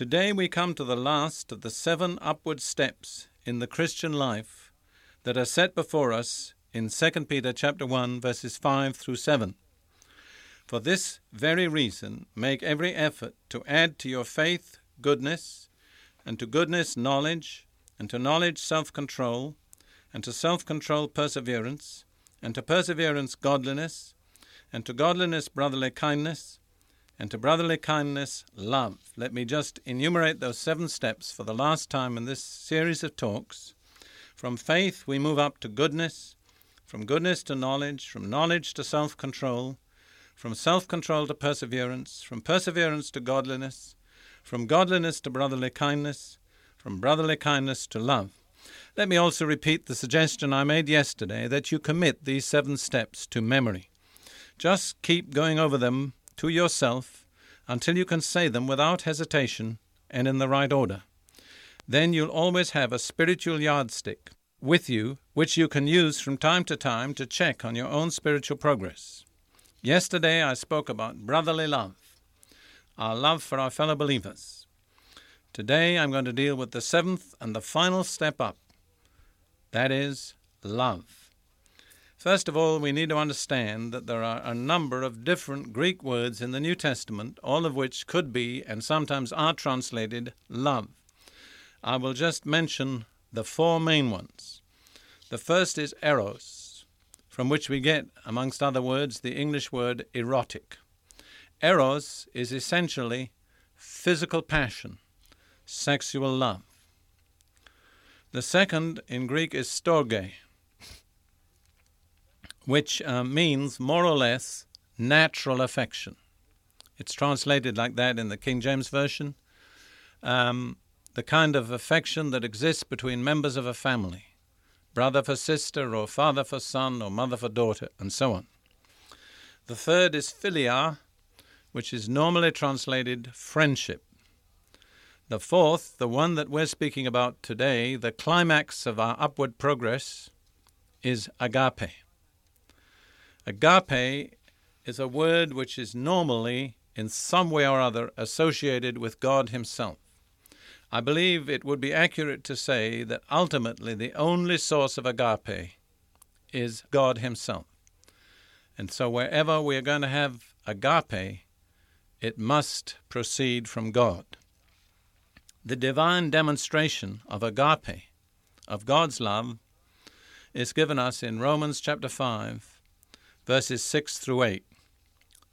Today we come to the last of the seven upward steps in the Christian life that are set before us in 2 Peter chapter 1 verses 5 through 7. For this very reason make every effort to add to your faith goodness, and to goodness knowledge, and to knowledge self-control, and to self-control perseverance, and to perseverance godliness, and to godliness brotherly kindness, and to brotherly kindness, love. Let me just enumerate those seven steps for the last time in this series of talks. From faith, we move up to goodness, from goodness to knowledge, from knowledge to self control, from self control to perseverance, from perseverance to godliness, from godliness to brotherly kindness, from brotherly kindness to love. Let me also repeat the suggestion I made yesterday that you commit these seven steps to memory. Just keep going over them to yourself until you can say them without hesitation and in the right order. Then you'll always have a spiritual yardstick with you which you can use from time to time to check on your own spiritual progress. Yesterday I spoke about brotherly love, our love for our fellow believers. Today I'm going to deal with the seventh and the final step up that is, love. First of all, we need to understand that there are a number of different Greek words in the New Testament, all of which could be and sometimes are translated love. I will just mention the four main ones. The first is eros, from which we get, amongst other words, the English word erotic. Eros is essentially physical passion, sexual love. The second in Greek is storge, which uh, means more or less natural affection. It's translated like that in the King James Version. Um, the kind of affection that exists between members of a family brother for sister, or father for son, or mother for daughter, and so on. The third is philia, which is normally translated friendship. The fourth, the one that we're speaking about today, the climax of our upward progress, is agape. Agape is a word which is normally, in some way or other, associated with God Himself. I believe it would be accurate to say that ultimately the only source of agape is God Himself. And so wherever we are going to have agape, it must proceed from God. The divine demonstration of agape, of God's love, is given us in Romans chapter 5 verses 6 through 8,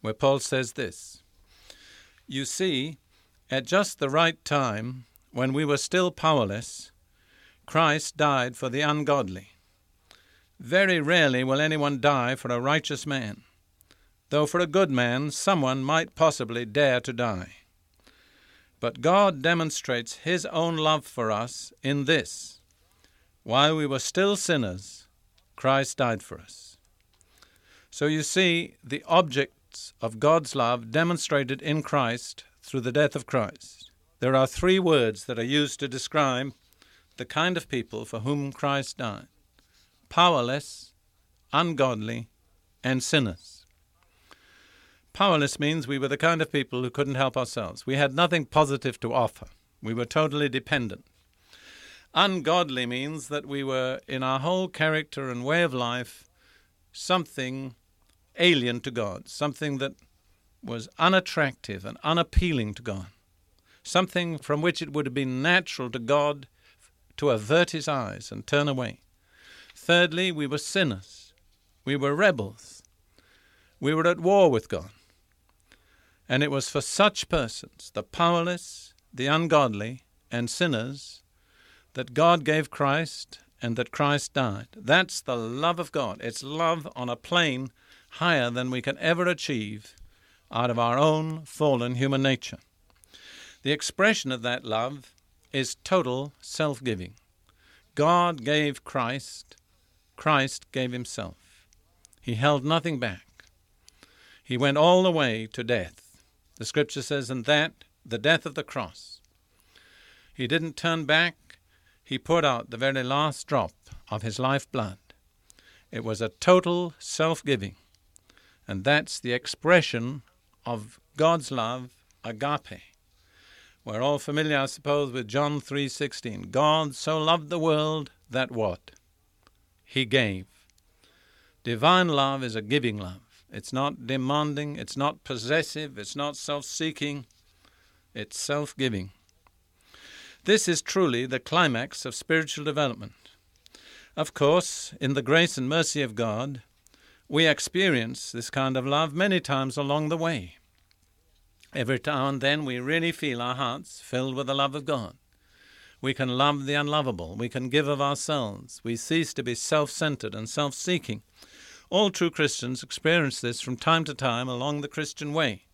where Paul says this You see, at just the right time, when we were still powerless, Christ died for the ungodly. Very rarely will anyone die for a righteous man, though for a good man someone might possibly dare to die. But God demonstrates His own love for us in this while we were still sinners, Christ died for us. So you see the objects of God's love demonstrated in Christ through the death of Christ. There are three words that are used to describe the kind of people for whom Christ died powerless, ungodly, and sinners. Powerless means we were the kind of people who couldn't help ourselves. We had nothing positive to offer. We were totally dependent. Ungodly means that we were, in our whole character and way of life, something alien to God, something that was unattractive and unappealing to God, something from which it would have been natural to God to avert his eyes and turn away. Thirdly, we were sinners. We were rebels. We were at war with God. And it was for such persons, the powerless, the ungodly, and sinners, that God gave Christ and that Christ died. That's the love of God. It's love on a plane higher than we can ever achieve out of our own fallen human nature. The expression of that love is total self giving. God gave Christ, Christ gave himself. He held nothing back. He went all the way to death. The scripture says, and that, the death of the cross. He didn't turn back. He poured out the very last drop of his life blood. It was a total self giving. And that's the expression of God's love, agape. We're all familiar, I suppose, with John 3:16. God so loved the world that what? He gave. Divine love is a giving love. It's not demanding, it's not possessive, it's not self-seeking, it's self-giving. This is truly the climax of spiritual development. Of course, in the grace and mercy of God, we experience this kind of love many times along the way. Every now and then we really feel our hearts filled with the love of God. We can love the unlovable. We can give of ourselves. We cease to be self centered and self seeking. All true Christians experience this from time to time along the Christian way.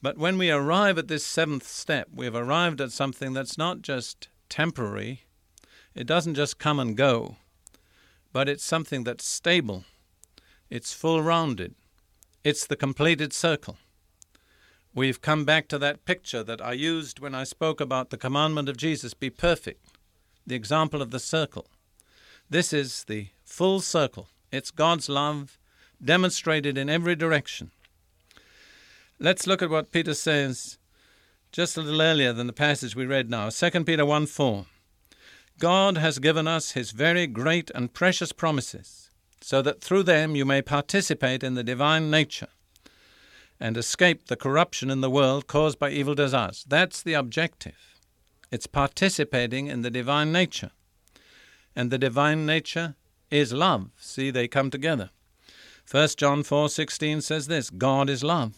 But when we arrive at this seventh step, we have arrived at something that's not just temporary, it doesn't just come and go, but it's something that's stable, it's full rounded, it's the completed circle. We've come back to that picture that I used when I spoke about the commandment of Jesus be perfect, the example of the circle. This is the full circle. It's God's love demonstrated in every direction. Let's look at what Peter says just a little earlier than the passage we read now 2 Peter 1 4. God has given us his very great and precious promises, so that through them you may participate in the divine nature and escape the corruption in the world caused by evil desires. That's the objective. It's participating in the divine nature. And the divine nature is love. See, they come together. 1 John 4:16 says this, God is love.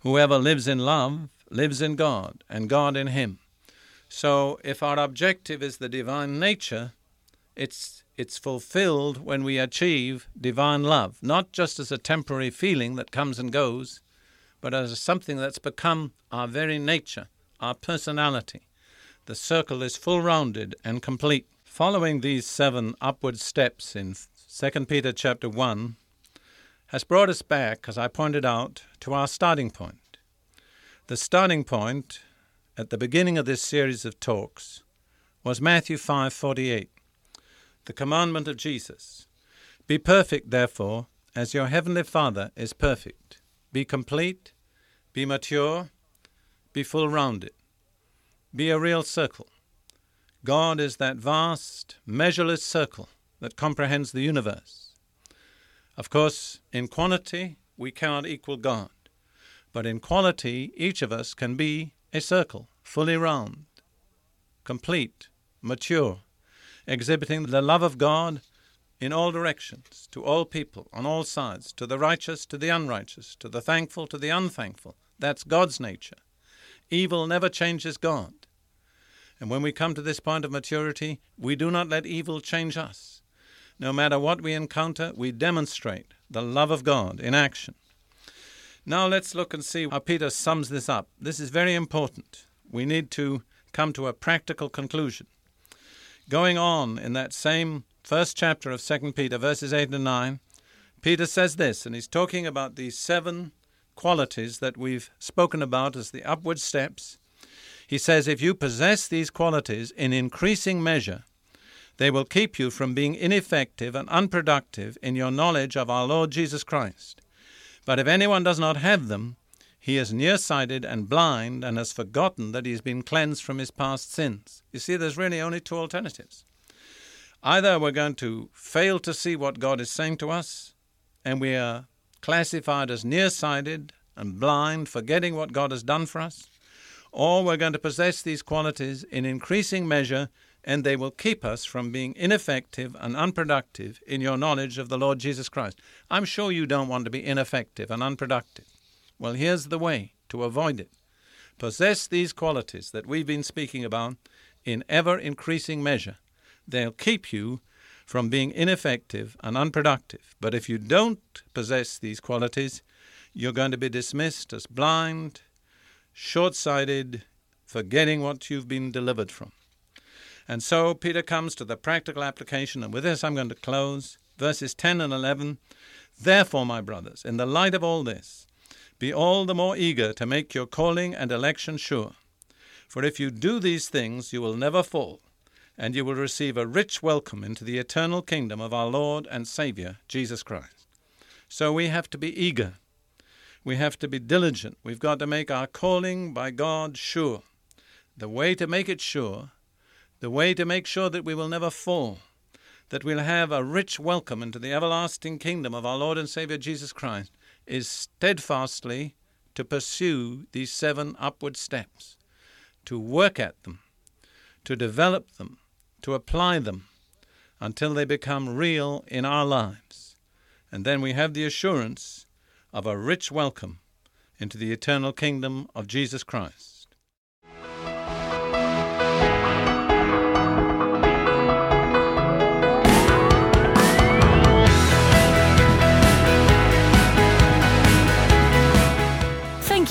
Whoever lives in love lives in God and God in him. So if our objective is the divine nature, it's it's fulfilled when we achieve divine love, not just as a temporary feeling that comes and goes, but as something that's become our very nature, our personality. The circle is full rounded and complete. Following these seven upward steps in 2 Peter chapter 1 has brought us back, as I pointed out, to our starting point. The starting point at the beginning of this series of talks was Matthew 5:48, the commandment of Jesus. Be perfect, therefore, as your heavenly Father is perfect. Be complete, be mature, be full rounded, be a real circle. God is that vast, measureless circle that comprehends the universe. Of course, in quantity, we cannot equal God, but in quality, each of us can be a circle, fully round, complete, mature, exhibiting the love of God in all directions, to all people, on all sides, to the righteous, to the unrighteous, to the thankful, to the unthankful, that's God's nature. Evil never changes God. And when we come to this point of maturity, we do not let evil change us. No matter what we encounter, we demonstrate the love of God in action. Now let's look and see how Peter sums this up. This is very important. We need to come to a practical conclusion. Going on in that same first chapter of 2 Peter, verses 8 and 9, Peter says this, and he's talking about these seven qualities that we've spoken about as the upward steps. He says, if you possess these qualities in increasing measure, they will keep you from being ineffective and unproductive in your knowledge of our Lord Jesus Christ. But if anyone does not have them, he is nearsighted and blind and has forgotten that he has been cleansed from his past sins. You see, there's really only two alternatives. Either we're going to fail to see what God is saying to us, and we are classified as nearsighted and blind, forgetting what God has done for us, or we're going to possess these qualities in increasing measure and they will keep us from being ineffective and unproductive in your knowledge of the Lord Jesus Christ. I'm sure you don't want to be ineffective and unproductive. Well, here's the way to avoid it possess these qualities that we've been speaking about in ever increasing measure. They'll keep you from being ineffective and unproductive. But if you don't possess these qualities, you're going to be dismissed as blind, short sighted, forgetting what you've been delivered from. And so Peter comes to the practical application, and with this I'm going to close. Verses 10 and 11. Therefore, my brothers, in the light of all this, be all the more eager to make your calling and election sure. For if you do these things, you will never fall, and you will receive a rich welcome into the eternal kingdom of our Lord and Saviour, Jesus Christ. So we have to be eager. We have to be diligent. We've got to make our calling by God sure. The way to make it sure, the way to make sure that we will never fall, that we'll have a rich welcome into the everlasting kingdom of our Lord and Saviour Jesus Christ, is steadfastly to pursue these seven upward steps, to work at them, to develop them, to apply them until they become real in our lives. And then we have the assurance of a rich welcome into the eternal kingdom of Jesus Christ.